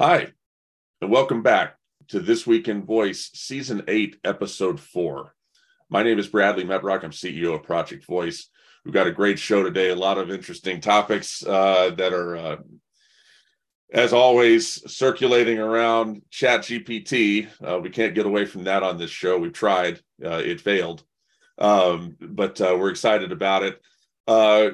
Hi, and welcome back to This Week in Voice, Season 8, Episode 4. My name is Bradley Metrock. I'm CEO of Project Voice. We've got a great show today, a lot of interesting topics uh, that are, uh, as always, circulating around Chat GPT. Uh, we can't get away from that on this show. We've tried, uh, it failed, um, but uh, we're excited about it. A uh,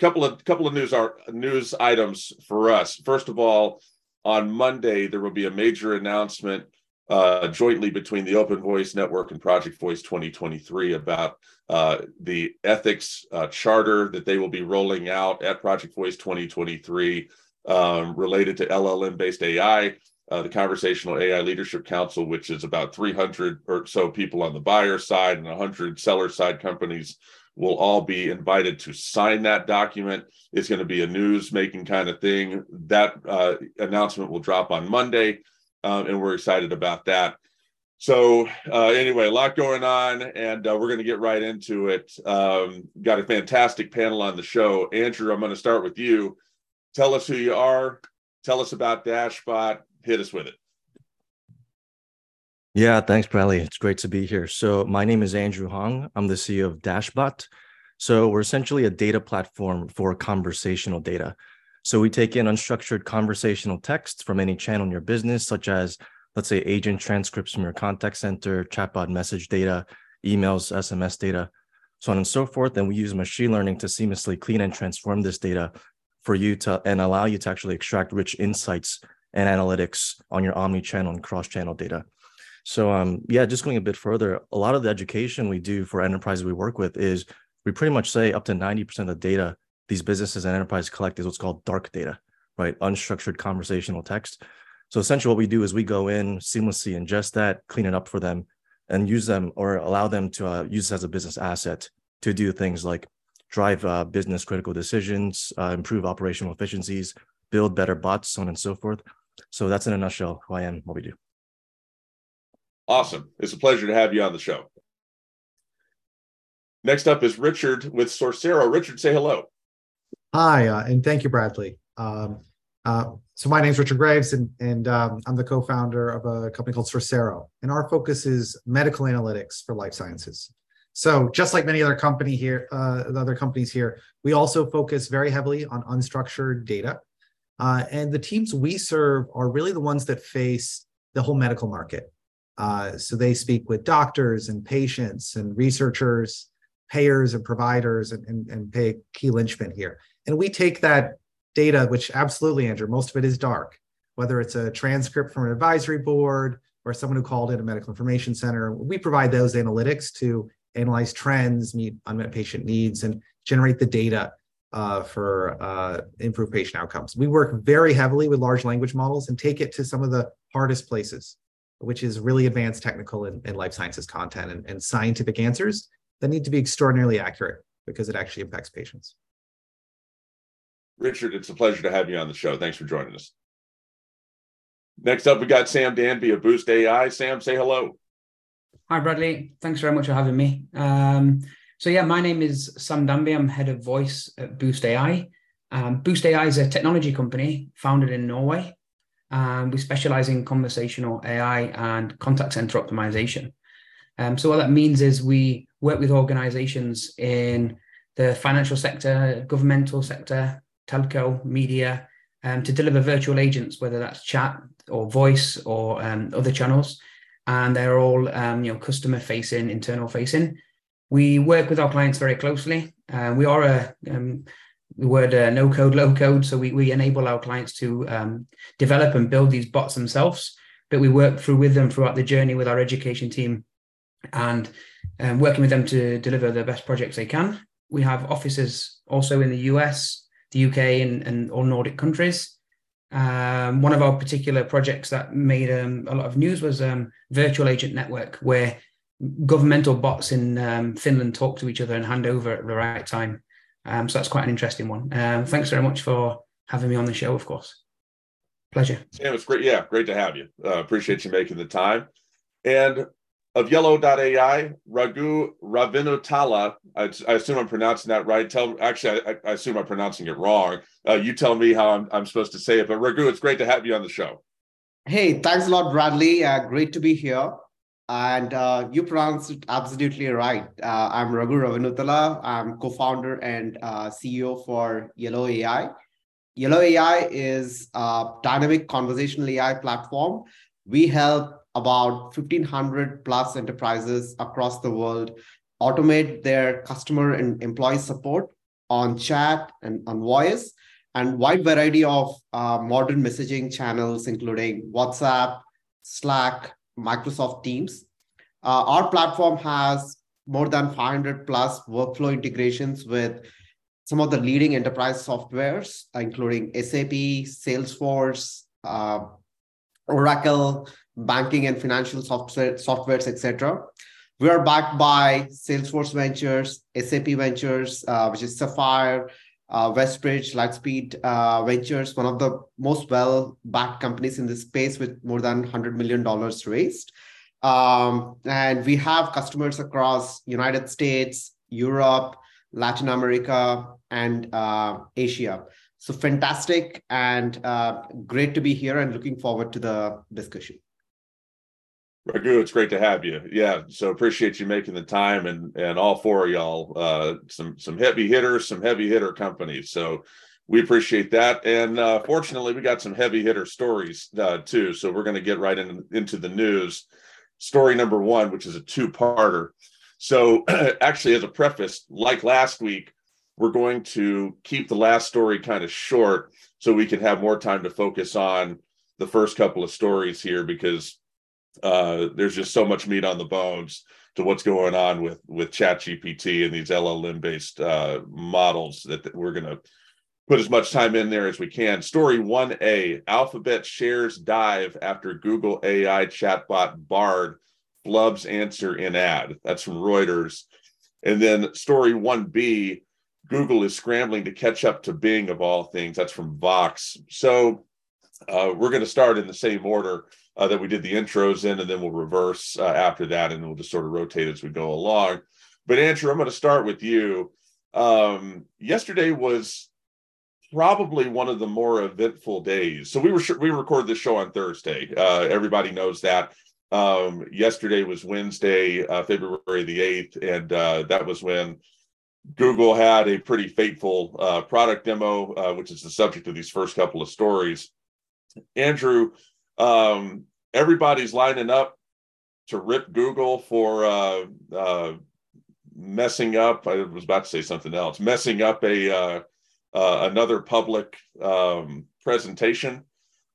couple of couple of news news items for us. First of all, on Monday, there will be a major announcement uh, jointly between the Open Voice Network and Project Voice 2023 about uh, the ethics uh, charter that they will be rolling out at Project Voice 2023 um, related to LLM based AI. Uh, the Conversational AI Leadership Council, which is about 300 or so people on the buyer side and 100 seller side companies will all be invited to sign that document. It's going to be a news making kind of thing. That uh, announcement will drop on Monday, um, and we're excited about that. So, uh, anyway, a lot going on, and uh, we're going to get right into it. Um, got a fantastic panel on the show. Andrew, I'm going to start with you. Tell us who you are, tell us about Dashbot, hit us with it. Yeah, thanks, Bradley. It's great to be here. So, my name is Andrew Hong. I'm the CEO of Dashbot. So, we're essentially a data platform for conversational data. So, we take in unstructured conversational text from any channel in your business, such as, let's say, agent transcripts from your contact center, chatbot message data, emails, SMS data, so on and so forth. And we use machine learning to seamlessly clean and transform this data for you to and allow you to actually extract rich insights and analytics on your omni-channel and cross-channel data. So um, yeah, just going a bit further, a lot of the education we do for enterprises we work with is we pretty much say up to 90% of the data these businesses and enterprises collect is what's called dark data, right? Unstructured conversational text. So essentially what we do is we go in seamlessly ingest that, clean it up for them, and use them or allow them to uh, use as a business asset to do things like drive uh, business critical decisions, uh, improve operational efficiencies, build better bots, so on and so forth. So that's in a nutshell who I am, what we do. Awesome. It's a pleasure to have you on the show. Next up is Richard with Sorcero. Richard, say hello. Hi, uh, and thank you, Bradley. Um, uh, so my name is Richard Graves, and, and um, I'm the co-founder of a company called Sorcero, and our focus is medical analytics for life sciences. So just like many other company here, uh, the other companies here, we also focus very heavily on unstructured data, uh, and the teams we serve are really the ones that face the whole medical market. Uh, so they speak with doctors and patients and researchers, payers and providers, and, and, and pay key linchpin here. And we take that data, which absolutely, Andrew, most of it is dark, whether it's a transcript from an advisory board or someone who called in a medical information center. We provide those analytics to analyze trends, meet unmet patient needs, and generate the data uh, for uh, improved patient outcomes. We work very heavily with large language models and take it to some of the hardest places which is really advanced technical and, and life sciences content and, and scientific answers that need to be extraordinarily accurate because it actually impacts patients. Richard, it's a pleasure to have you on the show. Thanks for joining us. Next up, we got Sam Danby of Boost AI. Sam, say hello. Hi, Bradley. Thanks very much for having me. Um, so, yeah, my name is Sam Danby. I'm head of voice at Boost AI. Um, Boost AI is a technology company founded in Norway. Um, we specialize in conversational AI and contact center optimization. Um, so what that means is we work with organizations in the financial sector, governmental sector, telco, media, um, to deliver virtual agents, whether that's chat or voice or um, other channels. And they're all um, you know customer facing, internal facing. We work with our clients very closely. Uh, we are a um, the word uh, no code, low code. So we, we enable our clients to um, develop and build these bots themselves, but we work through with them throughout the journey with our education team and um, working with them to deliver the best projects they can. We have offices also in the US, the UK, and, and all Nordic countries. Um, one of our particular projects that made um, a lot of news was um, Virtual Agent Network, where governmental bots in um, Finland talk to each other and hand over at the right time. Um, so that's quite an interesting one. Um, thanks very much for having me on the show, of course. Pleasure. Sam, it's great. Yeah, great to have you. Uh, appreciate you making the time. And of yellow.ai, Raghu Ravinuthala, I, I, assume I'm pronouncing that right. Tell actually, I, I assume I'm pronouncing it wrong. Uh, you tell me how I'm, I'm supposed to say it. But Raghu, it's great to have you on the show. Hey, thanks a lot, Bradley. Uh, great to be here. And uh, you pronounced it absolutely right. Uh, I'm Raghu Ravinuthala. I'm co-founder and uh, CEO for Yellow AI. Yellow AI is a dynamic conversational AI platform. We help about 1,500 plus enterprises across the world automate their customer and employee support on chat and on voice and wide variety of uh, modern messaging channels, including WhatsApp, Slack, Microsoft Teams. Uh, our platform has more than 500 plus workflow integrations with some of the leading enterprise softwares, including SAP, Salesforce, uh, Oracle, banking and financial software, softwares, etc. We are backed by Salesforce Ventures, SAP Ventures, uh, which is Sapphire, uh, Westbridge, Lightspeed uh, Ventures, one of the most well-backed companies in this space with more than $100 million raised. Um, and we have customers across United States, Europe, Latin America, and uh, Asia. So fantastic and uh, great to be here and looking forward to the discussion. Raghu, it's great to have you. Yeah, so appreciate you making the time and and all four of y'all, uh, some some heavy hitters, some heavy hitter companies. So we appreciate that. And uh, fortunately, we got some heavy hitter stories uh, too. So we're going to get right in, into the news. Story number one, which is a two parter. So actually, as a preface, like last week, we're going to keep the last story kind of short so we can have more time to focus on the first couple of stories here because uh, there's just so much meat on the bones to what's going on with with chat gpt and these llm based uh, models that, that we're going to put as much time in there as we can. Story 1a alphabet shares dive after google ai chatbot bard flubs answer in ad. That's from reuters. And then story 1b google is scrambling to catch up to bing of all things. That's from vox. So uh, we're going to start in the same order uh, that we did the intros in, and then we'll reverse uh, after that, and we'll just sort of rotate as we go along. But Andrew, I'm going to start with you. Um, yesterday was probably one of the more eventful days. So we were we recorded this show on Thursday. Uh, everybody knows that. Um, yesterday was Wednesday, uh, February the eighth, and uh, that was when Google had a pretty fateful uh, product demo, uh, which is the subject of these first couple of stories. Andrew, um, everybody's lining up to rip Google for uh, uh, messing up. I was about to say something else, messing up a uh, uh another public um, presentation.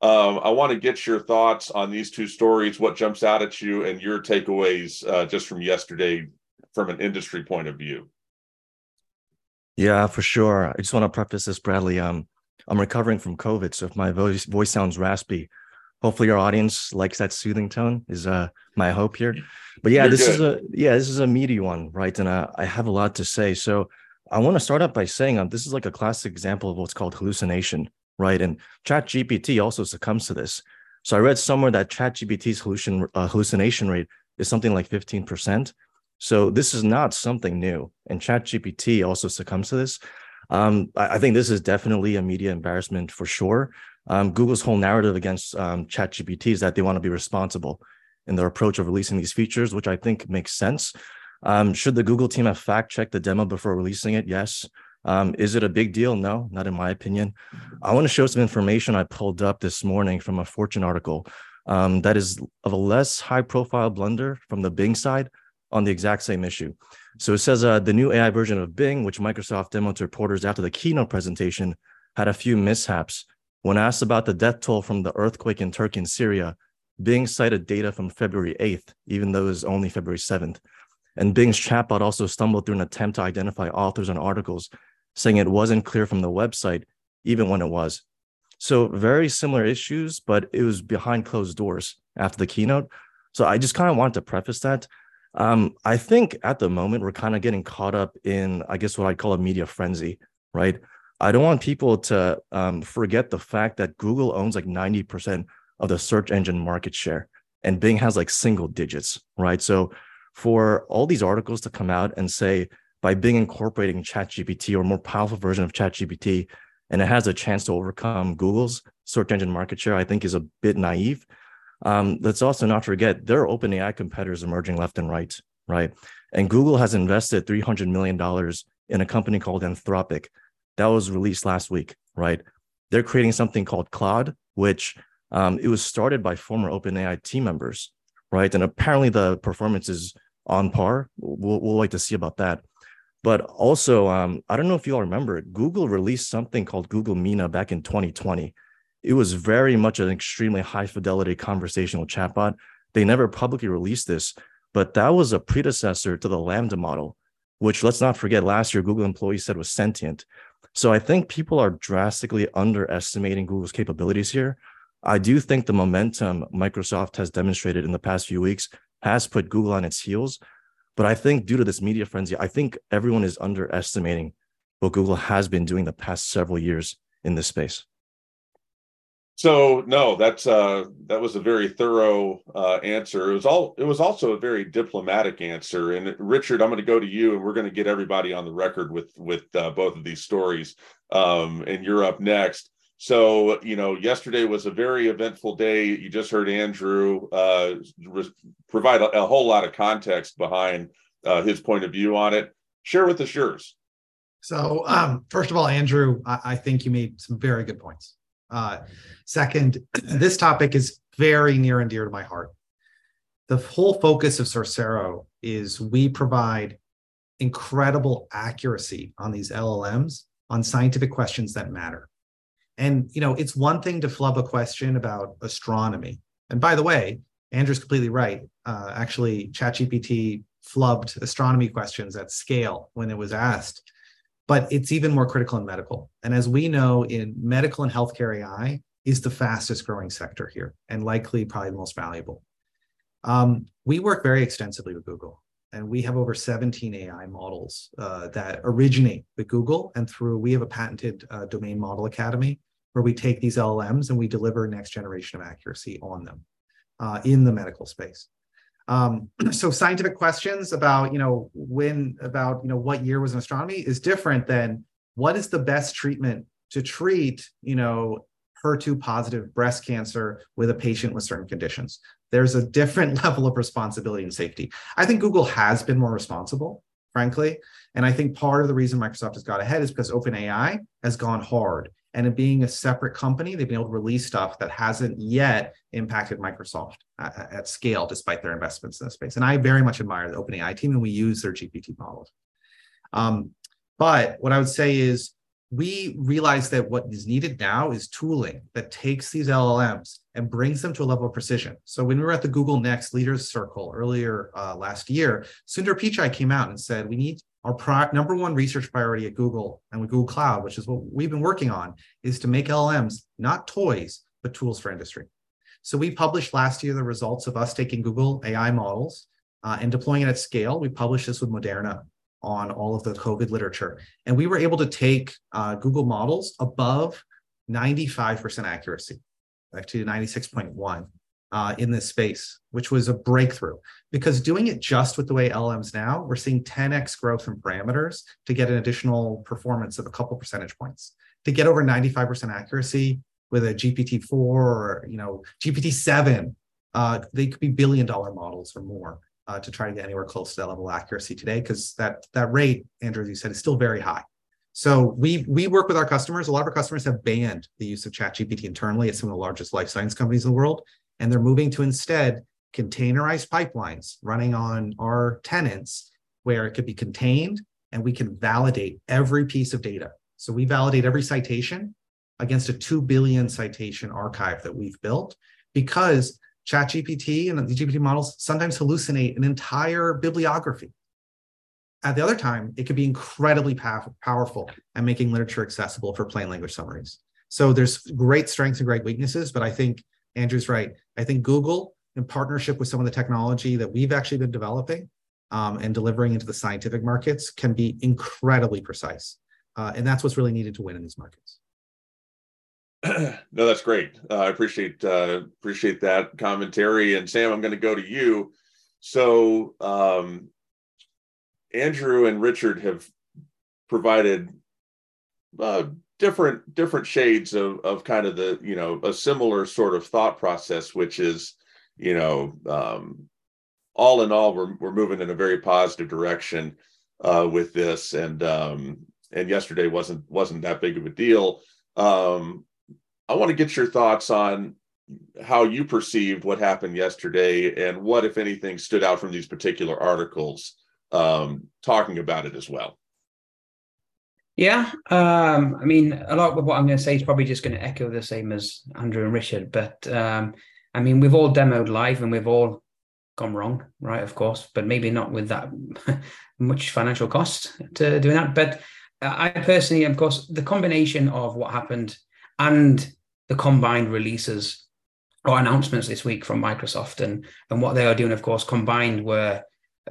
Um, I want to get your thoughts on these two stories. What jumps out at you, and your takeaways uh, just from yesterday, from an industry point of view. Yeah, for sure. I just want to preface this, Bradley. Um, I'm recovering from COVID, so if my voice voice sounds raspy, hopefully our audience likes that soothing tone is uh my hope here. But yeah You're this good. is a yeah this is a meaty one right? And uh, i have a lot to say. So i want to start up by saying um, this is like a classic example of what's called hallucination right? And chat gpt also succumbs to this. So i read somewhere that chat gpt's hallucin, uh, hallucination rate is something like 15% so this is not something new and chat gpt also succumbs to this. Um, I, I think this is definitely a media embarrassment for sure um, Google's whole narrative against um, ChatGPT is that they want to be responsible in their approach of releasing these features, which I think makes sense. Um, should the Google team have fact checked the demo before releasing it? Yes. Um, is it a big deal? No, not in my opinion. I want to show some information I pulled up this morning from a Fortune article um, that is of a less high profile blunder from the Bing side on the exact same issue. So it says uh, the new AI version of Bing, which Microsoft demoed to reporters after the keynote presentation, had a few mishaps when asked about the death toll from the earthquake in Turkey and Syria, Bing cited data from February 8th, even though it was only February 7th. And Bing's chatbot also stumbled through an attempt to identify authors and articles, saying it wasn't clear from the website, even when it was. So, very similar issues, but it was behind closed doors after the keynote. So, I just kind of wanted to preface that. Um, I think at the moment, we're kind of getting caught up in, I guess, what I'd call a media frenzy, right? I don't want people to um, forget the fact that Google owns like 90% of the search engine market share and Bing has like single digits, right? So for all these articles to come out and say by Bing incorporating ChatGPT or more powerful version of ChatGPT, and it has a chance to overcome Google's search engine market share, I think is a bit naive. um, let's also not forget there are open AI competitors emerging left and right, right? And Google has invested $300 million in a company called Anthropic that was released last week, right? They're creating something called Claude, which um, it was started by former OpenAI team members, right? And apparently the performance is on par. We'll, we'll like to see about that. But also, um, I don't know if you all remember, Google released something called Google Meena back in 2020. It was very much an extremely high fidelity conversational chatbot. They never publicly released this, but that was a predecessor to the LaMDA model, which let's not forget last year Google employees said was sentient. So I think people are drastically underestimating Google's capabilities here. I do think the momentum Microsoft has demonstrated in the past few weeks has put Google on its heels. But I think due to this media frenzy, I think everyone is underestimating what Google has been doing the past several years in this space. So no, that's uh, that was a very thorough uh, answer. It was all. It was also a very diplomatic answer. And Richard, I'm going to go to you, and we're going to get everybody on the record with with uh, both of these stories. Um, and you're up next. So you know, yesterday was a very eventful day. You just heard Andrew uh, re- provide a, a, whole lot of context behind uh, his point of view on it. Share with us yours. So, um, first of all, Andrew, I, I think you made some very good points. Uh, second, this topic is very near and dear to my heart. The whole focus of Sorcero is we provide incredible accuracy on these LLMs on scientific questions that matter. And you know, it's one thing to flub a question about astronomy. And by the way, Andrew's completely right. Uh, actually, ChatGPT flubbed astronomy questions at scale when it was asked but it's even more critical in medical. And as we know, in medical and healthcare AI is the fastest growing sector here and likely probably the most valuable. Um, we work very extensively with Google, and we have over 17 AI models uh, that originate with Google. And through, we have a patented uh, domain model academy where we take these LLMs and we deliver next generation of accuracy on them uh, in the medical space. Um, so scientific questions about, you know, when about, you know, what year was in astronomy is different than what is the best treatment to treat, you know, HER2 positive breast cancer with a patient with certain conditions. There's a different level of responsibility and safety. I think Google has been more responsible, frankly. And I think part of the reason Microsoft has got ahead is because OpenAI has gone hard and in being a separate company, they've been able to release stuff that hasn't yet impacted Microsoft at, at, scale, despite their investments in this space. And I very much admire the OpenAI team, and we use their GPT models. Um, but what I would say is we realize that what is needed now is tooling that takes these LLMs and brings them to a level of precision. So when we were at the Google Next Leaders Circle earlier uh, last year, Sundar Pichai came out and said we need our number one research priority at Google and with Google Cloud, which is what we've been working on, is to make LLMs not toys, but tools for industry. So we published last year the results of us taking Google AI models uh, and deploying it at scale. We published this with Moderna on all of the COVID literature. And we were able to take uh, Google models above 95% accuracy, actually 96.1 uh, in this space, which was a breakthrough. Because doing it just with the way LMs now, we're seeing 10x growth in parameters to get an additional performance of a couple percentage points. To get over 95% accuracy with a GPT-4 or you know GPT-7, uh, they could be billion dollar models or more uh, to try to get anywhere close to that level of accuracy today, because that that rate, Andrew, as you said, is still very high. So we we work with our customers. A lot of our customers have banned the use of ChatGPT internally at some of the largest life science companies in the world and they're moving to instead containerized pipelines running on our tenants where it could be contained and we can validate every piece of data. So we validate every citation against a 2 billion citation archive that we've built because ChatGPT and the GPT models sometimes hallucinate an entire bibliography. At the other time, it could be incredibly pow- powerful at making literature accessible for plain language summaries. So there's great strengths and great weaknesses, but I think Andrew's right. I think Google, in partnership with some of the technology that we've actually been developing um, and delivering into the scientific markets, can be incredibly precise. Uh, and that's what's really needed to win in these markets. no, that's great. Uh, I appreciate uh, appreciate that commentary. And Sam, I'm going to go to you. So um, Andrew and Richard have provided uh, different different shades of of kind of the you know a similar sort of thought process which is you know, um, all in all, we're we're moving in a very positive direction uh, with this, and um, and yesterday wasn't wasn't that big of a deal. Um, I want to get your thoughts on how you perceived what happened yesterday, and what, if anything, stood out from these particular articles um, talking about it as well. Yeah, um, I mean, a lot of what I'm going to say is probably just going to echo the same as Andrew and Richard. But um, I mean, we've all demoed live and we've all gone wrong, right? Of course, but maybe not with that much financial cost to doing that. But I personally, of course, the combination of what happened and the combined releases or announcements this week from Microsoft and and what they are doing, of course, combined were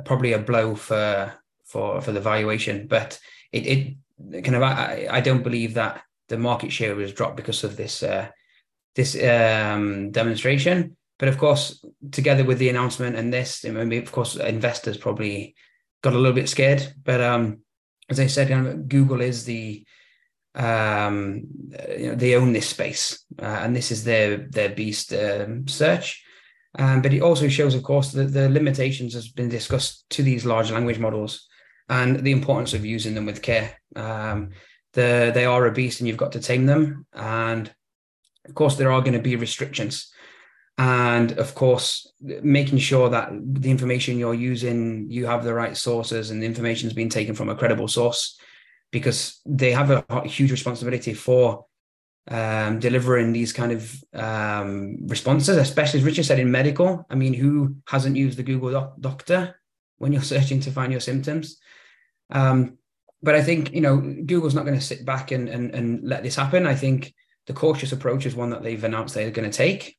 probably a blow for for for the valuation. But it, it kind of I, I don't believe that the market share was dropped because of this uh, this um, demonstration. But of course, together with the announcement and this, I mean, of course, investors probably got a little bit scared. But um, as I said, Google is the um, you know, they own this space, uh, and this is their their beast um, search. Um, but it also shows, of course, that the limitations has been discussed to these large language models and the importance of using them with care. Um, the, they are a beast and you've got to tame them. And of course, there are going to be restrictions. And of course, making sure that the information you're using, you have the right sources and the information is being taken from a credible source because they have a huge responsibility for um, delivering these kind of um, responses, especially as Richard said in medical. I mean, who hasn't used the Google doc- Doctor when you're searching to find your symptoms? Um, but I think you know Google's not going to sit back and, and and let this happen. I think the cautious approach is one that they've announced they're going to take.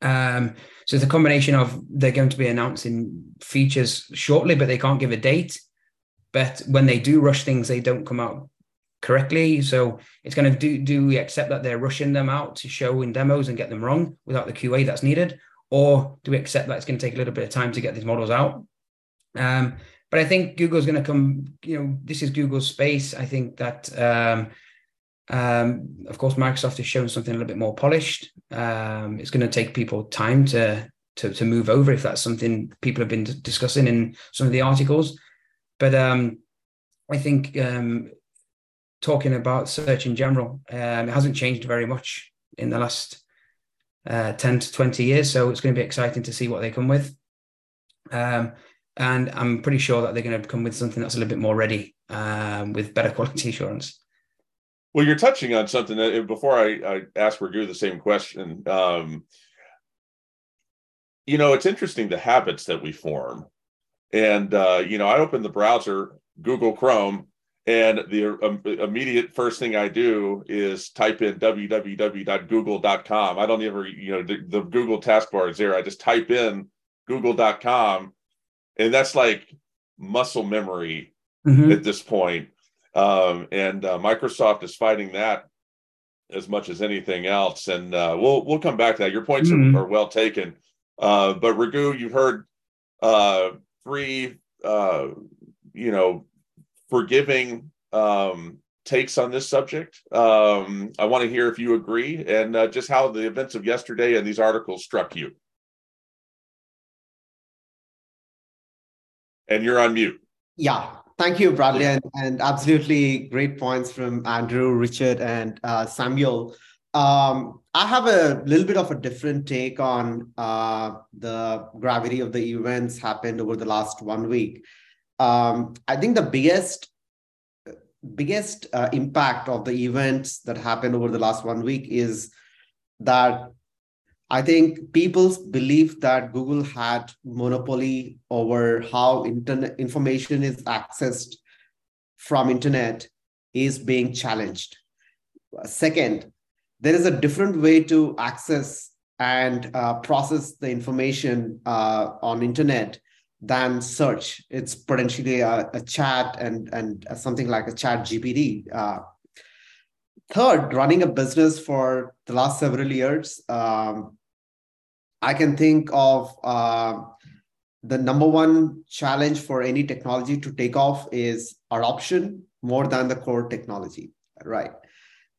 Um, so it's a combination of they're going to be announcing features shortly, but they can't give a date. But when they do rush things, they don't come out correctly. So it's going to do do we accept that they're rushing them out to show in demos and get them wrong without the QA that's needed, or do we accept that it's going to take a little bit of time to get these models out? Um, but I think Google's going to come. You know, this is Google's space. I think that, um, um, of course, Microsoft has shown something a little bit more polished. Um, it's going to take people time to, to to move over if that's something people have been discussing in some of the articles. But um, I think um, talking about search in general, um, it hasn't changed very much in the last uh, 10 to 20 years. So it's going to be exciting to see what they come with. Um, and I'm pretty sure that they're going to come with something that's a little bit more ready um, with better quality assurance. Well, you're touching on something that before I, I ask Raghu the same question. Um, you know, it's interesting the habits that we form. And, uh, you know, I open the browser, Google Chrome, and the um, immediate first thing I do is type in www.google.com. I don't ever, you know, the, the Google taskbar is there. I just type in google.com and that's like muscle memory mm-hmm. at this point. Um, and uh, Microsoft is fighting that as much as anything else. And uh, we'll we'll come back to that. Your points mm-hmm. are, are, well taken. Uh, but Raghu, you've heard uh, three, uh, you know, forgiving um, takes on this subject. Um, I want to hear if you agree and uh, just how the events of yesterday and these articles struck you. And you're on mute. Yeah, thank you, Bradley, and, and absolutely great points from Andrew, Richard, and uh, Samuel. Um, I have a little bit of a different take on uh, the gravity of the events happened over the last one week. Um, I think the biggest biggest uh, impact of the events that happened over the last one week is that I think people's belief that Google had monopoly over how internet information is accessed from internet is being challenged. Second, there is a different way to access and uh, process the information uh, on internet than search. It's potentially a, a chat and and something like a chat GPT. Uh, third, running a business for the last several years, um, I can think of uh, the number one challenge for any technology to take off is adoption more than the core technology, right?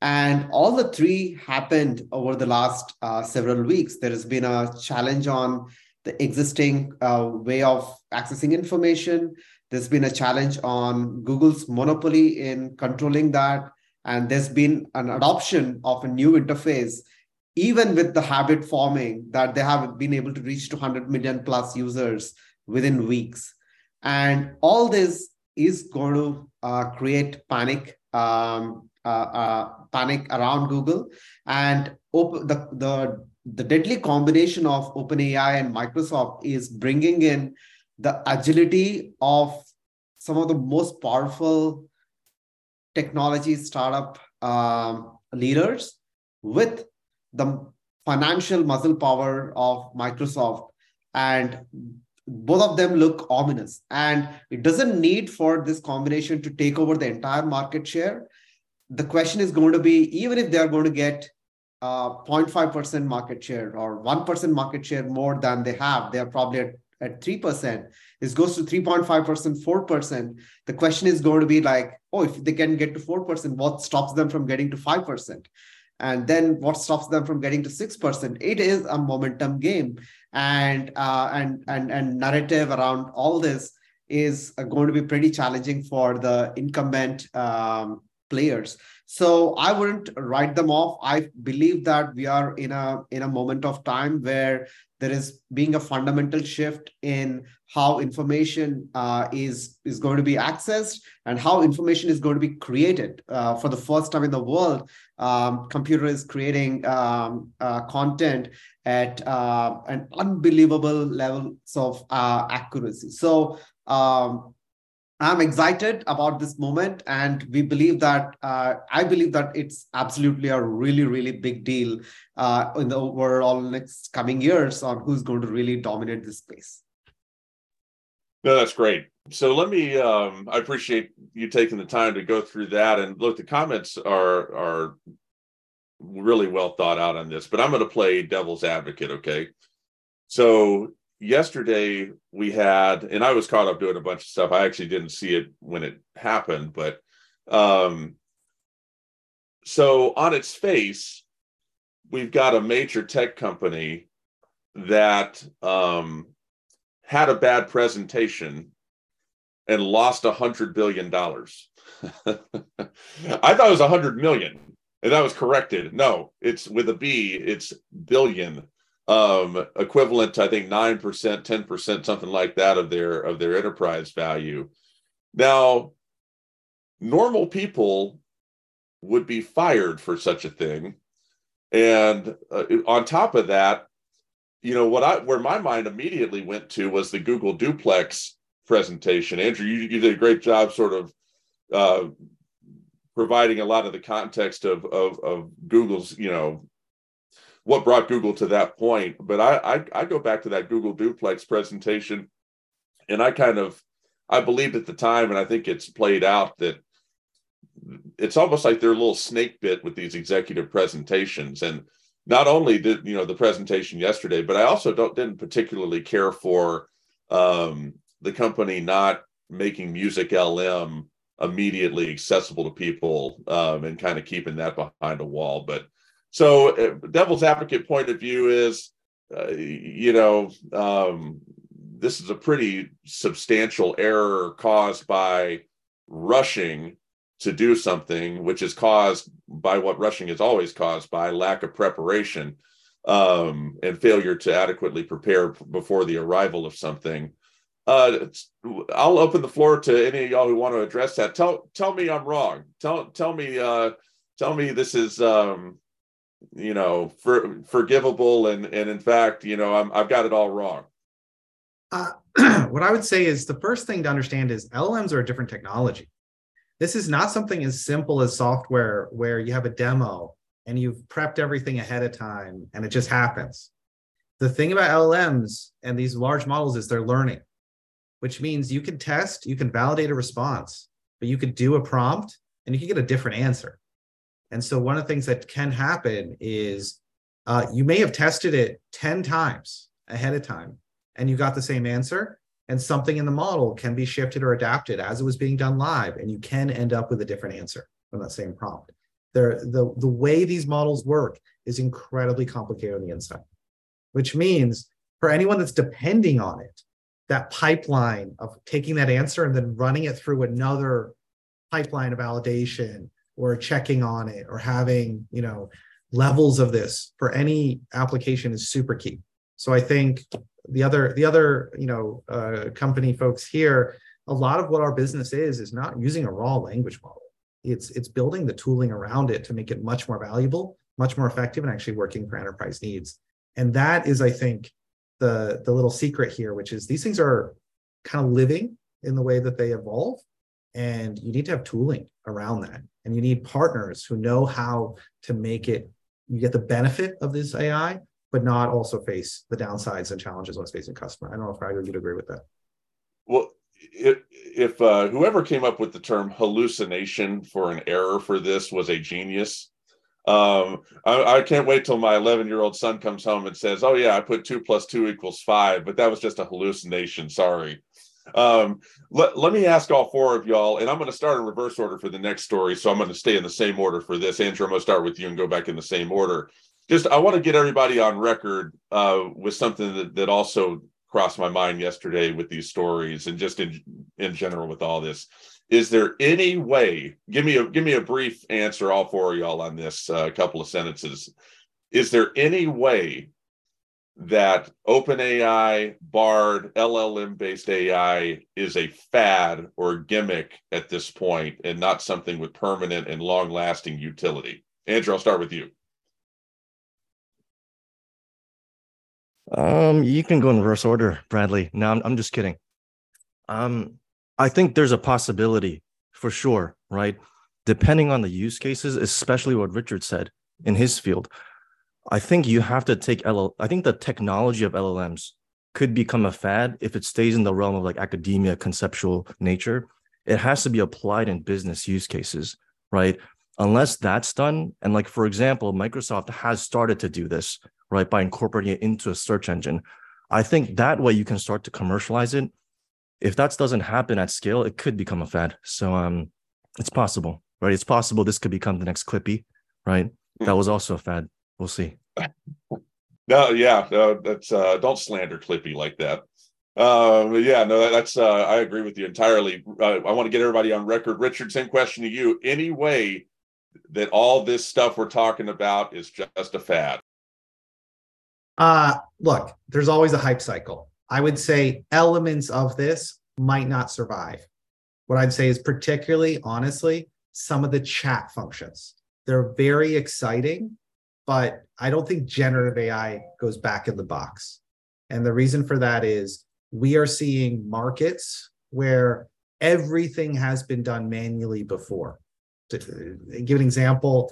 And all the three happened over the last uh, several weeks. There has been a challenge on the existing uh, way of accessing information. There's been a challenge on Google's monopoly in controlling that. And there's been an adoption of a new interface, even with the habit forming that they have been able to reach 200 million plus users within weeks. And all this is going to uh, create panic um, uh, uh, panic around Google, and op- the the the deadly combination of OpenAI and Microsoft is bringing in the agility of some of the most powerful technology startup um, leaders with the financial muscle power of Microsoft. And both of them look ominous. And it doesn't need for this combination to take over the entire market share the question is going to be even if they are going to get uh, 0.5% market share or 1% market share more than they have, they are probably at, at 3%. This goes to 3.5%, 4%. The question is going to be like, oh, if they can get to 4%, what stops them from getting to 5%? And then what stops them from getting to 6%? It is a momentum game. And, uh, and, and, and narrative around all this is going to be pretty challenging for the incumbent um, players so i wouldn't write them off i believe that we are in a in a moment of time where there is being a fundamental shift in how information uh, is is going to be accessed and how information is going to be created uh, for the first time in the world um, computer is creating um, uh, content at uh, an unbelievable levels of uh, accuracy so um, I'm excited about this moment, and we believe that uh, I believe that it's absolutely a really, really big deal uh, in the overall next coming years on who's going to really dominate this space. No, that's great. So let me. Um, I appreciate you taking the time to go through that, and look, the comments are are really well thought out on this. But I'm going to play devil's advocate. Okay, so yesterday we had, and I was caught up doing a bunch of stuff. I actually didn't see it when it happened, but um, so on its face, we've got a major tech company that um, had a bad presentation and lost a hundred billion dollars. I thought it was a hundred million, and that was corrected. No, it's with a B. It's billion um, equivalent to I think nine percent, ten percent, something like that of their of their enterprise value. Now, normal people would be fired for such a thing, and uh, on top of that, you know what I where my mind immediately went to was the Google Duplex presentation. Andrew, you, you did a great job, sort of. Uh, providing a lot of the context of, of, of Google's, you know, what brought Google to that point. But I, I, I go back to that Google Duplex presentation, and I kind of I believed at the time, and I think it's played out that it's almost like they're a little snake bit with these executive presentations. And not only did you know the presentation yesterday, but I also don't didn't particularly care for um, the company not making MusicLM immediately accessible to people um, and kind of keeping that behind a wall. But so, uh, devil's advocate point of view is, uh, you know, um, this is a pretty substantial error caused by rushing to do something, which is caused by what rushing is always caused by lack of preparation um, and failure to adequately prepare before the arrival of something. Uh, I'll open the floor to any of y'all who want to address that. Tell tell me I'm wrong. Tell tell me uh, tell me this is um, you know for, forgivable and and in fact you know I'm, i've got it all wrong uh, what i would say is the first thing to understand is llms are a different technology this is not something as simple as software where you have a demo and you've prepped everything ahead of time and it just happens the thing about llms and these large models is they're learning which means you can test you can validate a response but you could do a prompt and you can get a different answer. And so one of the things that can happen is uh, you may have tested it 10 times ahead of time and you got the same answer and something in the model can be shifted or adapted as it was being done live and you can end up with a different answer from that same prompt. They're, the, the way these models work is incredibly complicated on the inside, which means for anyone that's depending on it, that pipeline of taking that answer and then running it through another pipeline of validation or checking on it or having, you know, levels of this for any application is super key. So I think the other the other you know uh, company folks here, a lot of what our business is is not using a raw language model. It's it's building the tooling around it to make it much more valuable, much more effective, and actually working for enterprise needs. And that is, I think, the the little secret here, which is these things are kind of living in the way that they evolve, and you need to have tooling around that, and you need partners who know how to make it. You get the benefit of this AI, but not also face the downsides and challenges when it's facing customer. I don't know if either you'd agree with that. Well, if, if uh, whoever came up with the term hallucination for an error for this was a genius, um, I, I, can't wait till my 11 year old son comes home and says, "Oh yeah, I put two plus two equals five, but that was just a hallucination. Sorry." Um, let, let me ask all four of y'all, and I'm going to start in reverse order for the next story. So I'm going to stay in the same order for this. Andrew, I'm going to start with you and go back in the same order just I want to get everybody on record uh, with something that, that also crossed my mind yesterday with these stories and just in in general with all this. Is there any way? Give me a give me a brief answer, all four of y'all, on this uh, couple of sentences. Is there any way that OpenAI, Bard, LLM based AI is a fad or gimmick at this point and not something with permanent and long lasting utility? Andrew, I'll start with you. Um, you can go in reverse order, Bradley. No, I'm, I'm just kidding. Um, I think there's a possibility for sure, right? Depending on the use cases, especially what Richard said in his field. I think you have to take LL. I think the technology of LLMs could become a fad if it stays in the realm of like academia, conceptual nature. It has to be applied in business use cases, right? Unless that's done, and like for example, Microsoft has started to do this right? By incorporating it into a search engine. I think that way you can start to commercialize it. If that doesn't happen at scale, it could become a fad. So um, it's possible, right? It's possible this could become the next Clippy, right? That was also a fad. We'll see. No, yeah, no, that's uh, don't slander Clippy like that. Uh, yeah, no, that's uh, I agree with you entirely. Uh, I want to get everybody on record. Richard, same question to you. Any way that all this stuff we're talking about is just a fad? Uh, look, there's always a hype cycle. I would say elements of this might not survive. What I'd say is, particularly honestly, some of the chat functions. They're very exciting, but I don't think generative AI goes back in the box. And the reason for that is we are seeing markets where everything has been done manually before. To give an example,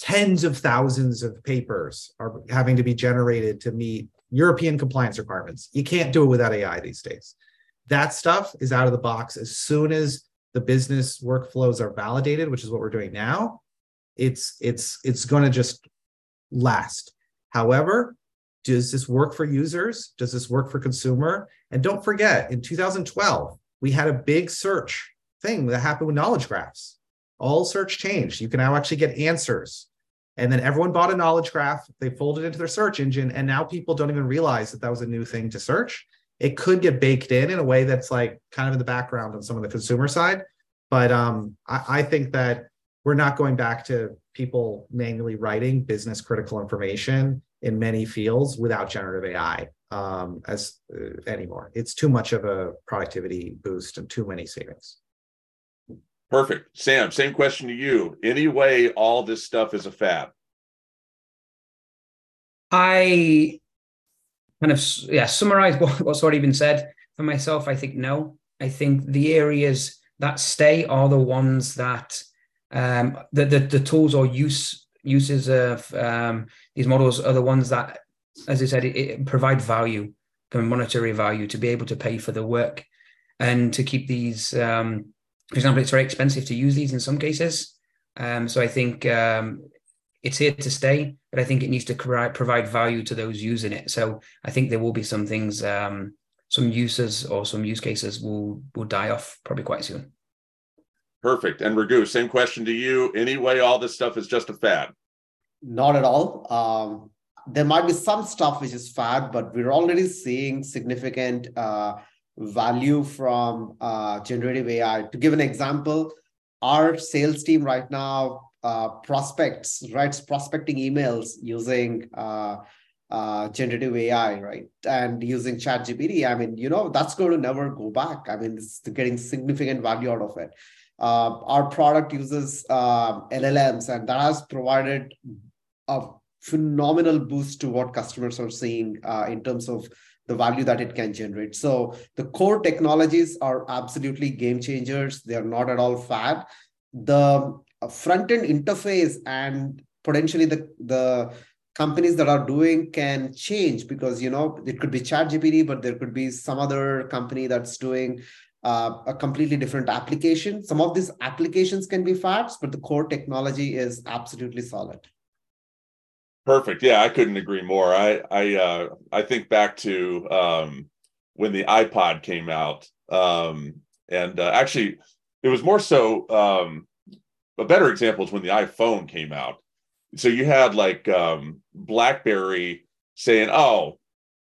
tens of thousands of papers are having to be generated to meet European compliance requirements. You can't do it without AI these days. That stuff is out of the box as soon as the business workflows are validated, which is what we're doing now. It's it's it's going to just last. However, does this work for users? Does this work for consumer? And don't forget, in 2012, we had a big search thing that happened with knowledge graphs. All search changed. You can now actually get answers and then everyone bought a knowledge graph, they folded into their search engine, and now people don't even realize that that was a new thing to search. It could get baked in in a way that's like kind of in the background on some of the consumer side. But um, I, I think that we're not going back to people manually writing business critical information in many fields without generative AI um, as uh, anymore. It's too much of a productivity boost and too many savings. Perfect. Sam, same question to you. Any way all this stuff is a fab? I kind of yeah summarize what, what's already been said for myself. I think no. I think the areas that stay are the ones that um, the, the, the tools or use uses of um, these models are the ones that, as I said, it, it provide value, monetary value to be able to pay for the work and to keep these um, for example, it's very expensive to use these in some cases. Um, so I think um, it's here to stay, but I think it needs to provide value to those using it. So I think there will be some things, um, some uses or some use cases will will die off probably quite soon. Perfect. And Raghu, same question to you. Anyway, all this stuff is just a fad. Not at all. Um, there might be some stuff which is fad, but we're already seeing significant uh, value from uh, generative AI. To give an example, our sales team right now uh, prospects, writes prospecting emails using uh, uh, generative AI, right? And using ChatGPT. I mean, you know, that's going to never go back. I mean, it's getting significant value out of it. Uh, our product uses uh, LLMs, and that has provided a phenomenal boost to what customers are seeing uh, in terms of the value that it can generate. So the core technologies are absolutely game changers. They are not at all fad. The front end interface and potentially the the companies that are doing can change because you know it could be chat gpt but there could be some other company that's doing uh, a completely different application some of these applications can be fads but the core technology is absolutely solid perfect. Yeah i couldn't agree more. I i uh, i think back to um, when the ipod came out um, and uh, actually it was more so um, a better example is when the iphone came out. So you had like um, blackberry saying oh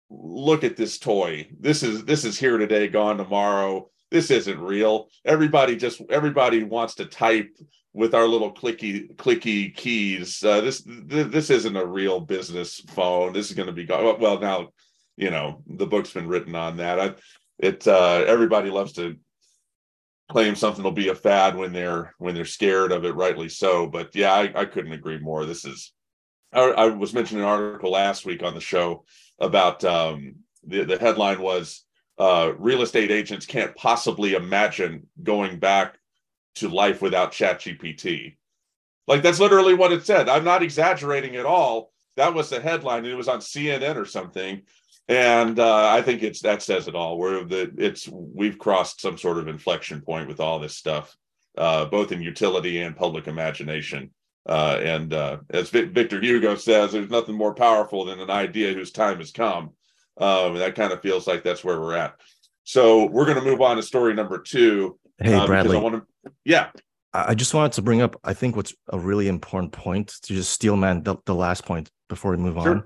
look at this toy. This is this is here today gone tomorrow. This isn't real. Everybody just everybody wants to type with our little clicky clicky keys. Uh, this th- this isn't a real business phone. This is going to be gone. Well now you know the book's been written on that. I, it uh, everybody loves to claim something will be a fad when they're when they're scared of it rightly so. But yeah i, I couldn't agree more. This is I, I, was mentioning an article last week on the show about um, the, the headline was uh, real estate agents can't possibly imagine going back to life without chat gpt like that's literally what it said i'm not exaggerating at all that was the headline and it was on cnn or something and uh, I think it's that says it all. Where the it's we've crossed some sort of inflection point with all this stuff, uh, both in utility and public imagination. Uh, and uh, as Victor Hugo says, there's nothing more powerful than an idea whose time has come. Um, that kind of feels like that's where we're at. So we're going to move on to story number two. Hey, uh, Bradley. I want to, yeah. I just wanted to bring up, I think, what's a really important point to just steel man the, the last point before we move sure. on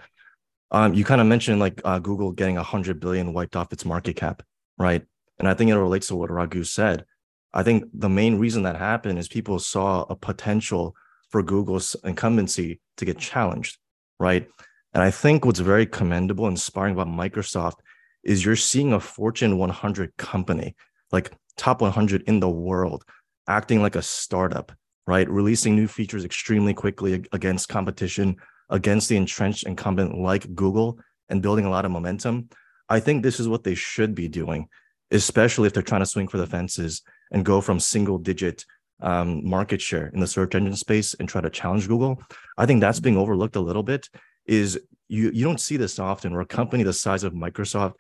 um, you kind of mentioned like uh, Google getting a hundred billion wiped off its market cap, right? And I think it relates to what Raghu said. I think the main reason that happened is people saw a potential for Google's incumbency to get challenged, right? And I think what's very commendable, and inspiring about Microsoft is you're seeing a Fortune 100 company, like top 100 in the world, acting like a startup, right? Releasing new features extremely quickly against competition against the entrenched incumbent like Google and building a lot of momentum. I think this is what they should be doing, especially if they're trying to swing for the fences and go from single digit um, market share in the search engine space and try to challenge Google. I think that's being overlooked a little bit. Is you you don't see this often where a company the size of Microsoft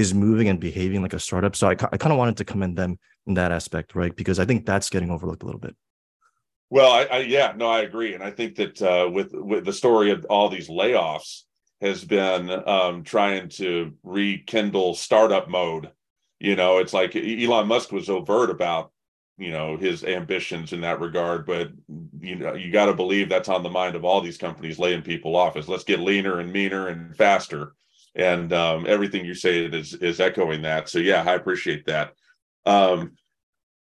is moving and behaving like a startup. So I, I kind of wanted to commend them in that aspect, right? Because I think that's getting overlooked a little bit. Well, I, I, yeah, no, I agree, and I think that uh, with with the story of all these layoffs has been um, trying to rekindle startup mode. You know, it's like Elon Musk was overt about you know his ambitions in that regard, but you know you got to believe that's on the mind of all these companies laying people off. Is let's get leaner and meaner and faster, and um, everything you say is is echoing that. So yeah, I appreciate that. Um,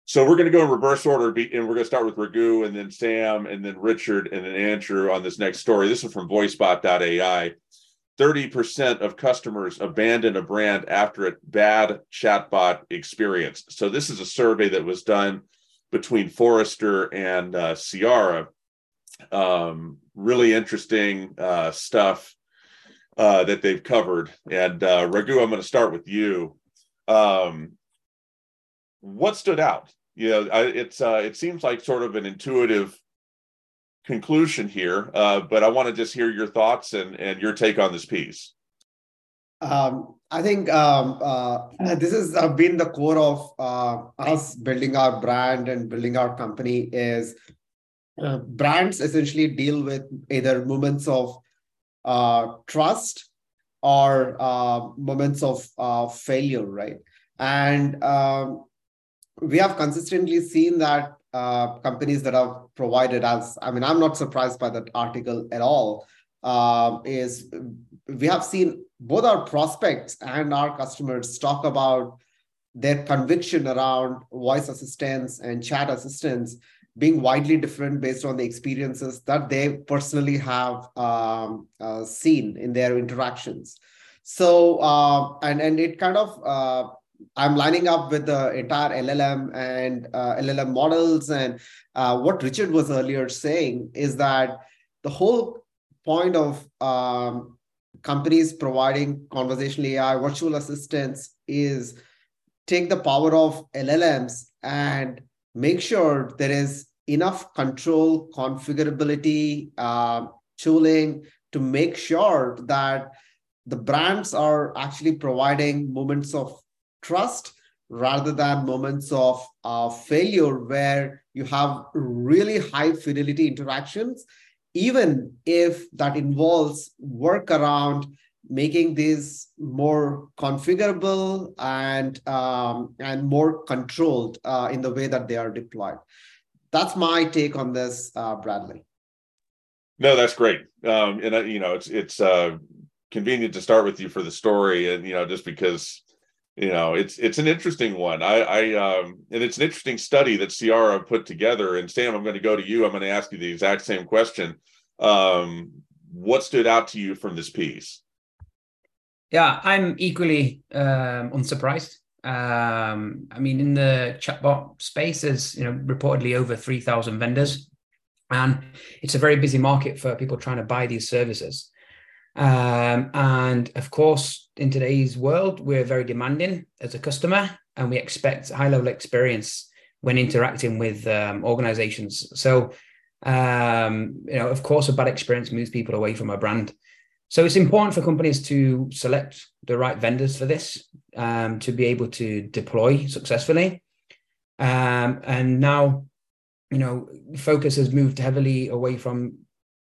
so we're going to go in reverse order, and we're going to start with Raghu, and then Sam, and then Richard, and then Andrew on this next story. This is from VoiceBot.ai. 30% of customers abandon a brand after a bad chatbot experience. So this is a survey that was done between Forrester and uh, Cyara. Um, really interesting uh, stuff uh, that they've covered. And uh, Raghu, I'm going to start with you. Um, what stood out? You know, I, it's uh, it seems like sort of an intuitive conclusion here, uh, but I want to just hear your thoughts and and your take on this piece. Um, I think um, uh, this has uh, been the core of uh, us building our brand and building our company. Is uh, brands essentially deal with either moments of uh, trust or uh, moments of uh, failure, right? And um, we have consistently seen that uh, companies that have provided us, I mean, I'm not surprised by that article at all, uh, is we have seen both our prospects and our customers talk about their conviction around voice assistants and chat assistants being widely different based on the experiences that they personally have um, uh, seen in their interactions. So, uh, and and it kind of uh, I'm lining up with the entire LLM and uh, LLM models. And uh, what Richard was earlier saying is that the whole point of um, companies providing conversational AI, virtual assistants is take the power of LLMs and make sure there is enough control, configurability, uh, tooling to make sure that the brands are actually providing moments of trust rather than moments of uh, failure where you have really high fidelity interactions, even if that involves work around making these more configurable and um, and more controlled uh, in the way that they are deployed. That's my take on this, uh, Bradley. No, that's great. Um, and uh, you know, it's it's uh, convenient to start with you for the story, and you know, just because you know it's it's an interesting one i i um and it's an interesting study that Cyara put together and sam i'm going to go to you i'm going to ask you the exact same question um what stood out to you from this piece yeah i'm equally um unsurprised um i mean in the chatbot space there's you know reportedly over 3000 vendors and it's a very busy market for people trying to buy these services um, and of course, in today's world, we're very demanding as a customer and we expect high level experience when interacting with um, organizations. So, um, you know, of course, a bad experience moves people away from a brand. So it's important for companies to select the right vendors for this um, to be able to deploy successfully. Um, and now, you know, focus has moved heavily away from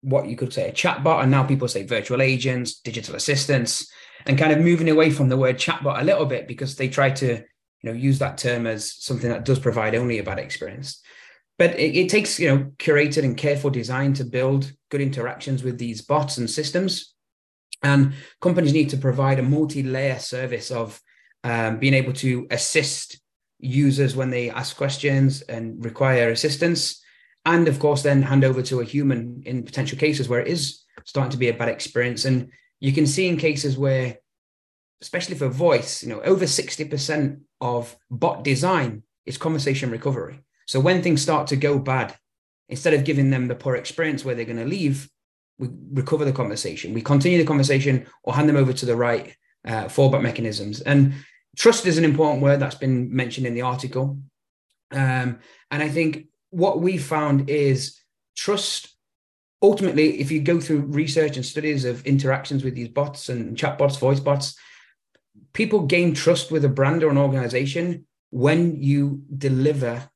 what you could say a chatbot, and now people say virtual agents, digital assistants, and kind of moving away from the word chatbot a little bit because they try to you know use that term as something that does provide only a bad experience. But it, it takes you know curated and careful design to build good interactions with these bots and systems, and companies need to provide a multi-layer service of um, being able to assist users when they ask questions and require assistance. And of course then hand over to a human in potential cases where it is starting to be a bad experience. And you can see in cases where especially for voice you know over 60% of bot design is conversation recovery. So when things start to go bad instead of giving them the poor experience where they're going to leave we recover the conversation. We continue the conversation or hand them over to the right uh, fallback mechanisms. And trust is an important word that's been mentioned in the article. Um, and i think what we found is trust ultimately if you go through research and studies of interactions with these bots and chatbots voice bots people gain trust with a brand or an organization when you deliver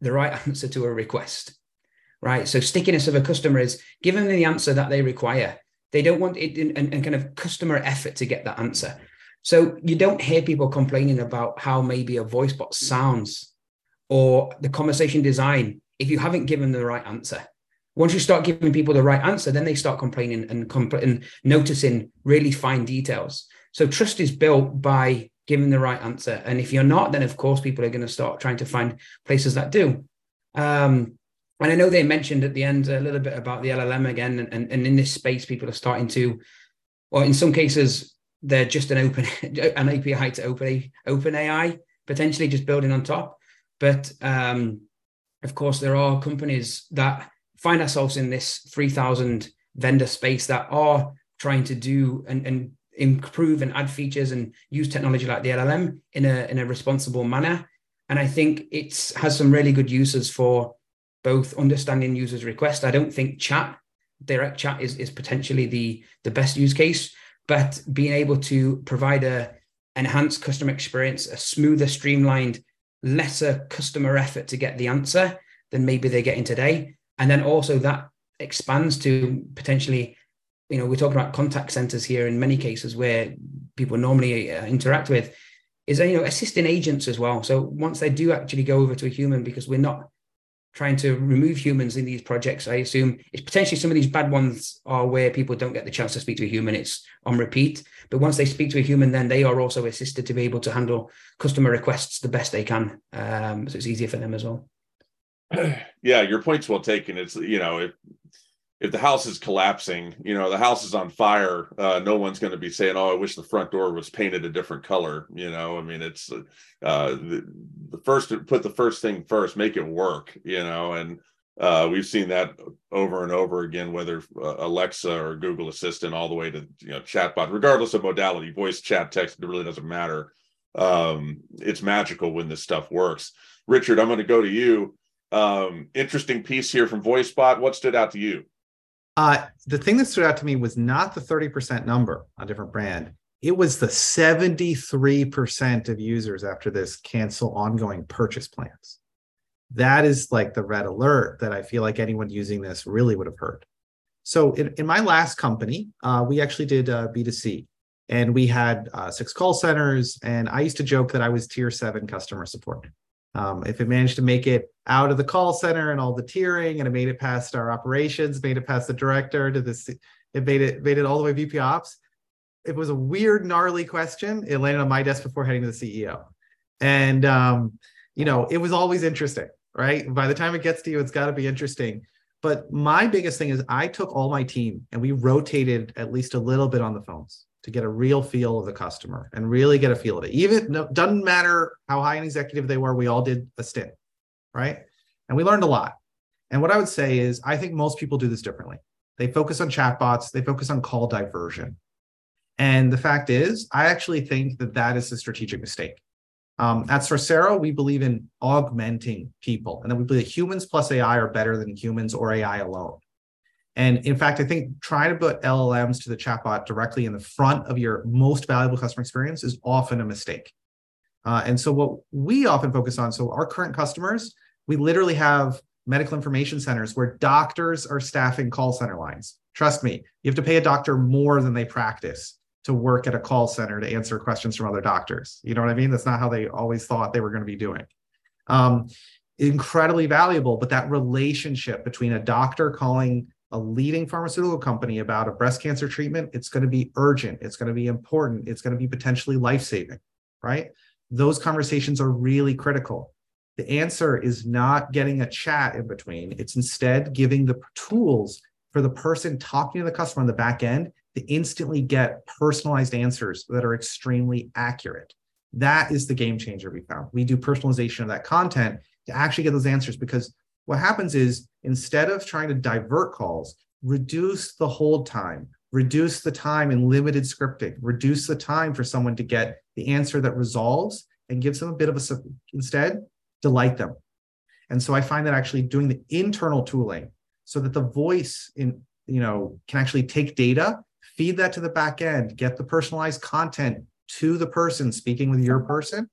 the right answer to a request right so stickiness of a customer is giving them the answer that they require they don't want it in, and, and kind of customer effort to get that answer so you don't hear people complaining about how maybe a voice bot sounds or the conversation design if you haven't given the right answer. Once you start giving people the right answer, then they start complaining and, compl- and noticing really fine details. So trust is built by giving the right answer. And if you're not, then of course people are going to start trying to find places that do. Um, and I know they mentioned at the end a little bit about the LLM again, and, and, and in this space, people are starting to, or in some cases, they're just an open an API to open open AI, potentially just building on top. But um, of course, there are companies that find ourselves in this 3,000 vendor space that are trying to do and, and improve and add features and use technology like the LLM in a, in a responsible manner. And I think it has some really good uses for both understanding users' requests. I don't think chat, direct chat is, is potentially the, the best use case, but being able to provide a enhanced customer experience, a smoother, streamlined lesser customer effort to get the answer than maybe they're getting today. And then also that expands to potentially, you know, we're talking about contact centers here in many cases where people normally uh, interact with. is you know assisting agents as well. So once they do actually go over to a human, because we're not trying to remove humans in these projects, I assume it's potentially some of these bad ones are where people don't get the chance to speak to a human. It's on repeat. But once they speak to a human, then they are also assisted to be able to handle customer requests the best they can. Um, so it's easier for them as well. Yeah, your point's well taken. It's you know, if if the house is collapsing, you know, the house is on fire, uh, no one's going to be saying, "Oh, I wish the front door was painted a different color." You know, I mean, it's uh, the, the first put the first thing first, make it work. You know, and uh, we've seen that over and over again, whether uh, Alexa or Google Assistant, all the way to you know chatbot, regardless of modality, voice, chat, text, it really doesn't matter. Um, it's magical when this stuff works. Richard, I'm going to go to you. Um, interesting piece here from VoiceBot. What stood out to you? Uh, the thing that stood out to me was not the 30% number on different brand. It was the 73% of users after this cancel ongoing purchase plans. That is like the red alert that I feel like anyone using this really would have heard. So in, in my last company, uh, we actually did uh, B2C and we had uh, six call centers. And I used to joke that I was tier seven customer support. Um, if it managed to make it out of the call center and all the tiering, and it made it past our operations, made it past the director to this, it made it made it all the way to VP Ops. It was a weird, gnarly question. It landed on my desk before heading to the CEO, and um, you know, it was always interesting, right? By the time it gets to you, it's got to be interesting. But my biggest thing is I took all my team and we rotated at least a little bit on the phones to get a real feel of the customer and really get a feel of it. Even no, doesn't matter how high an executive they were, we all did a stint, right? And we learned a lot. And what I would say is, I think most people do this differently. They focus on chatbots, they focus on call diversion. And the fact is, I actually think that that is a strategic mistake. Um, at Sorcero, we believe in augmenting people, and then we believe that humans plus AI are better than humans or AI alone. And in fact, I think trying to put LLMs to the chatbot directly in the front of your most valuable customer experience is often a mistake. Uh, and so, what we often focus on so, our current customers, we literally have medical information centers where doctors are staffing call center lines. Trust me, you have to pay a doctor more than they practice to work at a call center to answer questions from other doctors. You know what I mean? That's not how they always thought they were going to be doing. Um, incredibly valuable, but that relationship between a doctor calling a leading pharmaceutical company about a breast cancer treatment, it's going to be urgent, it's going to be important, it's going to be potentially life saving, right? Those conversations are really critical. The answer is not getting a chat in between, it's instead giving the tools for the person talking to the customer on the back end to instantly get personalized answers that are extremely accurate. That is the game changer we found. We do personalization of that content to actually get those answers because what happens is instead of trying to divert calls, reduce the hold time, reduce the time in limited scripting, reduce the time for someone to get the answer that resolves and gives them a bit of a, instead, delight them. And so I find that actually doing the internal tooling so that the voice in, you know, can actually take data, feed that to the back end, get the personalized content to the person speaking with your person,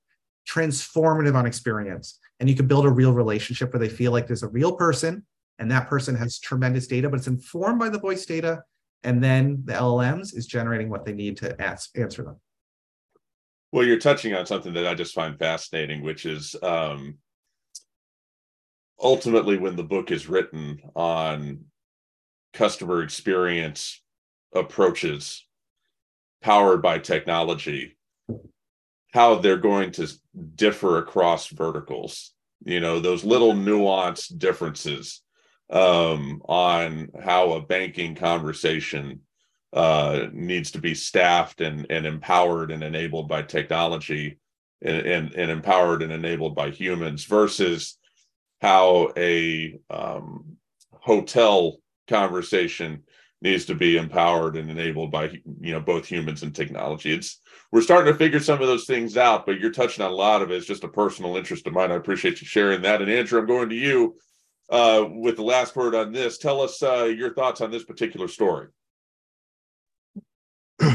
transformative on experience and you can build a real relationship where they feel like there's a real person and that person has tremendous data, but it's informed by the voice data. And then the LLMs is generating what they need to ask, answer them. Well, you're touching on something that I just find fascinating, which is um, ultimately when the book is written on customer experience approaches powered by technology how they're going to differ across verticals you know those little nuanced differences um, on how a banking conversation uh, needs to be staffed and, and empowered and enabled by technology and, and, and empowered and enabled by humans versus how a um, hotel conversation needs to be empowered and enabled by you know both humans and technology. It's we're starting to figure some of those things out but you're touching on a lot of it. It's just a personal interest of mine. I appreciate you sharing that. And andrew i'm going to you uh, with the last word on this. Tell us uh, your thoughts on this particular story.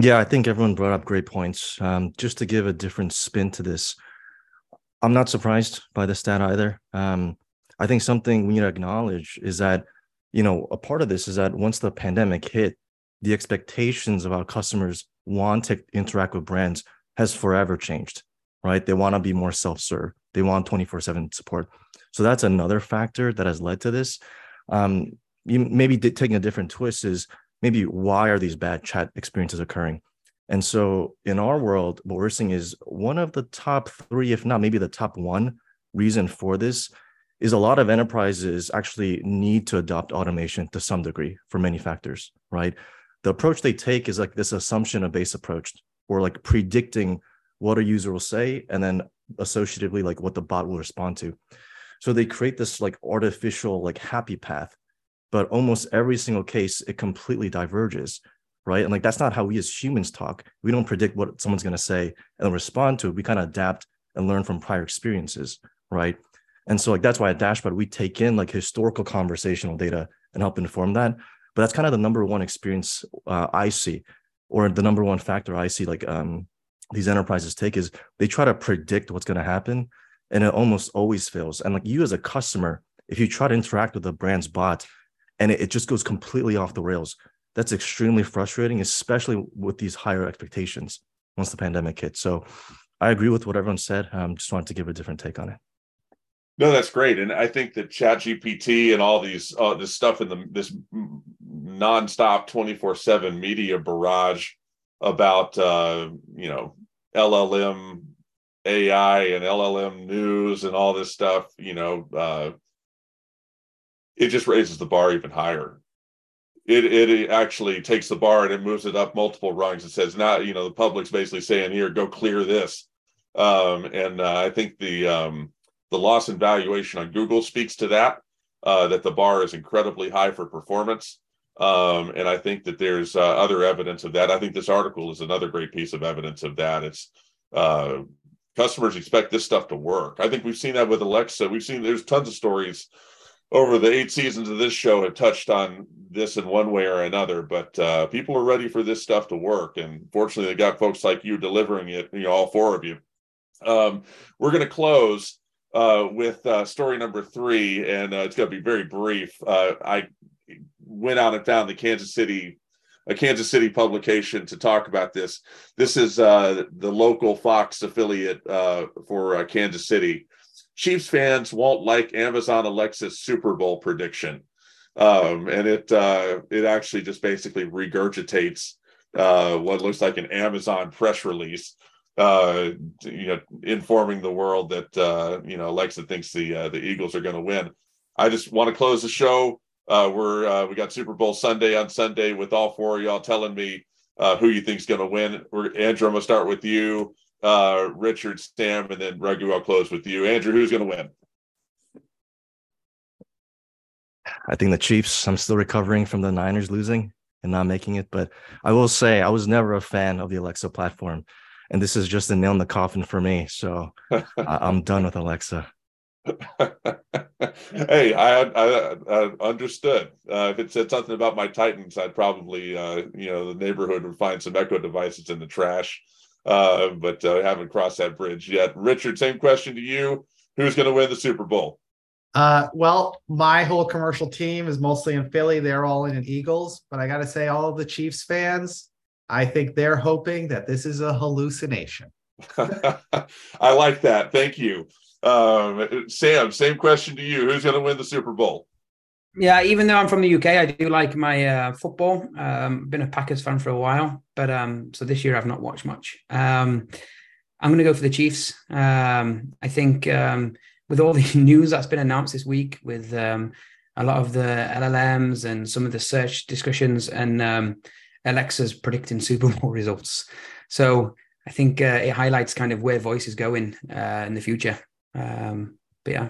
Yeah i think everyone brought up great points. Um, just to give a different spin to this i'm not surprised by the stat either. Um, i think something we need to acknowledge is that you know, a part of this is that once the pandemic hit, the expectations of our customers want to interact with brands has forever changed, right? They want to be more self-serve. They want 24/7 support. So that's another factor that has led to this. Um, you maybe taking a different twist is maybe why are these bad chat experiences occurring? And so in our world, what we're seeing is one of the top three, if not maybe the top one reason for this is a lot of enterprises actually need to adopt automation to some degree for many factors, right? The approach they take is like this assumption of base approach or like predicting what a user will say and then associatively like what the bot will respond to. So they create this like artificial like happy path, but almost every single case it completely diverges, right? And like that's not how we as humans talk. We don't predict what someone's going to say and respond to. We kind of adapt and learn from prior experiences, right? And so like that's why at Dashbot we take in like historical conversational data and help inform that. But that's kind of the number one experience uh, I see, or the number one factor I see like um, these enterprises take is they try to predict what's going to happen, and it almost always fails. And like you as a customer, if you try to interact with a brand's bot, and it, it just goes completely off the rails, that's extremely frustrating, especially with these higher expectations once the pandemic hit. So I agree with what everyone said. Um, just wanted to give a different take on it. No, that's great, and I think that Chat GPT and all these uh, this stuff in the this nonstop twenty four seven media barrage about uh, you know LLM AI and LLM news and all this stuff, you know, uh, it just raises the bar even higher. It it actually takes the bar and it moves it up multiple rungs. It says now, you know, the public's basically saying here, go clear this, um, and uh, I think the um, the loss in valuation on Google speaks to that, uh, that the bar is incredibly high for performance. Um, and I think that there's uh, other evidence of that. I think this article is another great piece of evidence of that. It's uh, customers expect this stuff to work. I think we've seen that with Alexa. We've seen there's tons of stories over the eight seasons of this show have touched on this in one way or another, but uh, people are ready for this stuff to work. And fortunately, they got folks like you delivering it, you know, all four of you. Um, we're going to close uh, with uh, story number three, and uh, it's going to be very brief. Uh, I went out and found the Kansas City, a Kansas City publication to talk about this. This is uh, the local Fox affiliate uh, for Kansas City. Chiefs fans won't like Amazon Alexa's Super Bowl prediction, um, and it it actually just basically regurgitates what looks like an Amazon press release uh, you know, informing the world that uh, you know Alexa thinks the uh, the Eagles are going to win. I just want to close the show. Uh, we're uh, we got Super Bowl Sunday on Sunday with all four of y'all telling me uh, who you think's going to win. We're, Andrew, I'm going to start with you. Uh, Richard, Sam, and then Raghu. I'll close with you. Andrew, who's going to win? I think the Chiefs. I'm still recovering from the Niners losing and not making it, but I will say I was never a fan of the Alexa platform and this is just a nail in the coffin for me. So I'm done with Alexa. hey, I, I, I understood. Uh, if it said something about my Titans, I'd probably, uh, you know, the neighborhood would find some Echo devices in the trash. Uh, but I haven't crossed that bridge yet. Richard, same question to you. Who's going to win the Super Bowl? Uh, well, my whole commercial team is mostly in Philly. They're all in an Eagles, but I got to say, all of the Chiefs fans, I think they're hoping that this is a hallucination. I like that. Thank you. Um, Sam, same question to you. Who's going to win the Super Bowl? Yeah, even though I'm from the UK, I do like my uh, football. Um, been a Packers fan for a while, but um, so this year I've not watched much. Um, I'm going to go for the Chiefs. Um, I think um, with all the news that's been announced this week, with um, a lot of the LLMs and some of the search discussions, and um, Alexa's predicting Super Bowl results. So I think uh, it highlights kind of where voice is going uh, in the future. Um, but yeah.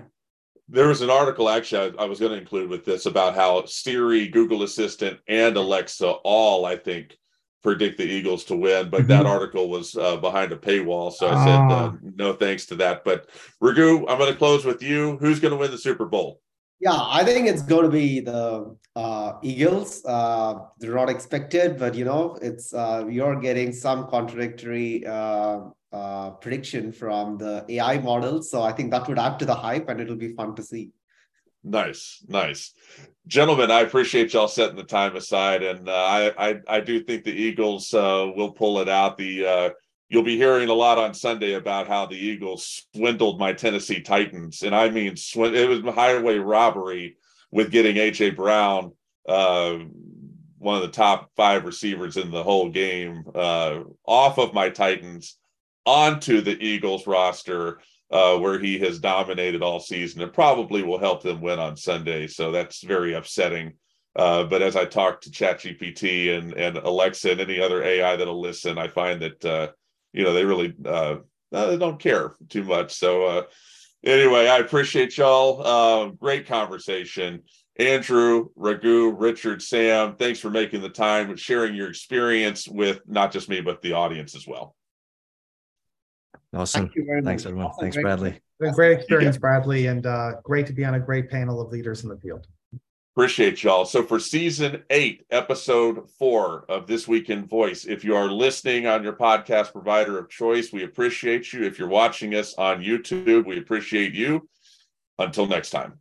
There was an article actually I, I was going to include with this about how Siri, Google Assistant, and Alexa all, I think, predict the Eagles to win. But mm-hmm. that article was uh, behind a paywall. So I said, uh, ah. no thanks to that. But Raghu, I'm going to close with you. Who's going to win the Super Bowl? Yeah, I think it's going to be the uh, Eagles. Uh, they're not expected, but you know, it's uh, you're getting some contradictory uh, uh, prediction from the AI models. So I think that would add to the hype, and it'll be fun to see. Nice, nice, gentlemen. I appreciate y'all setting the time aside, and uh, I, I, I do think the Eagles will pull it out. The you'll be hearing a lot on Sunday about how the Eagles swindled my Tennessee Titans, and I mean, swin- it was highway robbery with getting AJ Brown, uh, one of the top five receivers in the whole game, uh, off of my Titans onto the Eagles roster. Uh, where he has dominated all season and probably will help them win on Sunday. So that's very upsetting. Uh, but as I talk to ChatGPT and and Alexa and any other AI that'll listen, I find that uh, you know they really uh, they don't care too much. So uh, anyway, I appreciate y'all. Uh, great conversation. Andrew, Raghu, Richard, Sam, thanks for making the time and sharing your experience with not just me, but the audience as well. Awesome. Thanks, everyone. Awesome. Thanks, Bradley. Great experience, yeah. Bradley, and uh, great to be on a great panel of leaders in the field. Appreciate y'all. So for season eight, episode four of This Week in Voice, if you are listening on your podcast provider of choice, we appreciate you. If you're watching us on YouTube, we appreciate you. Until next time.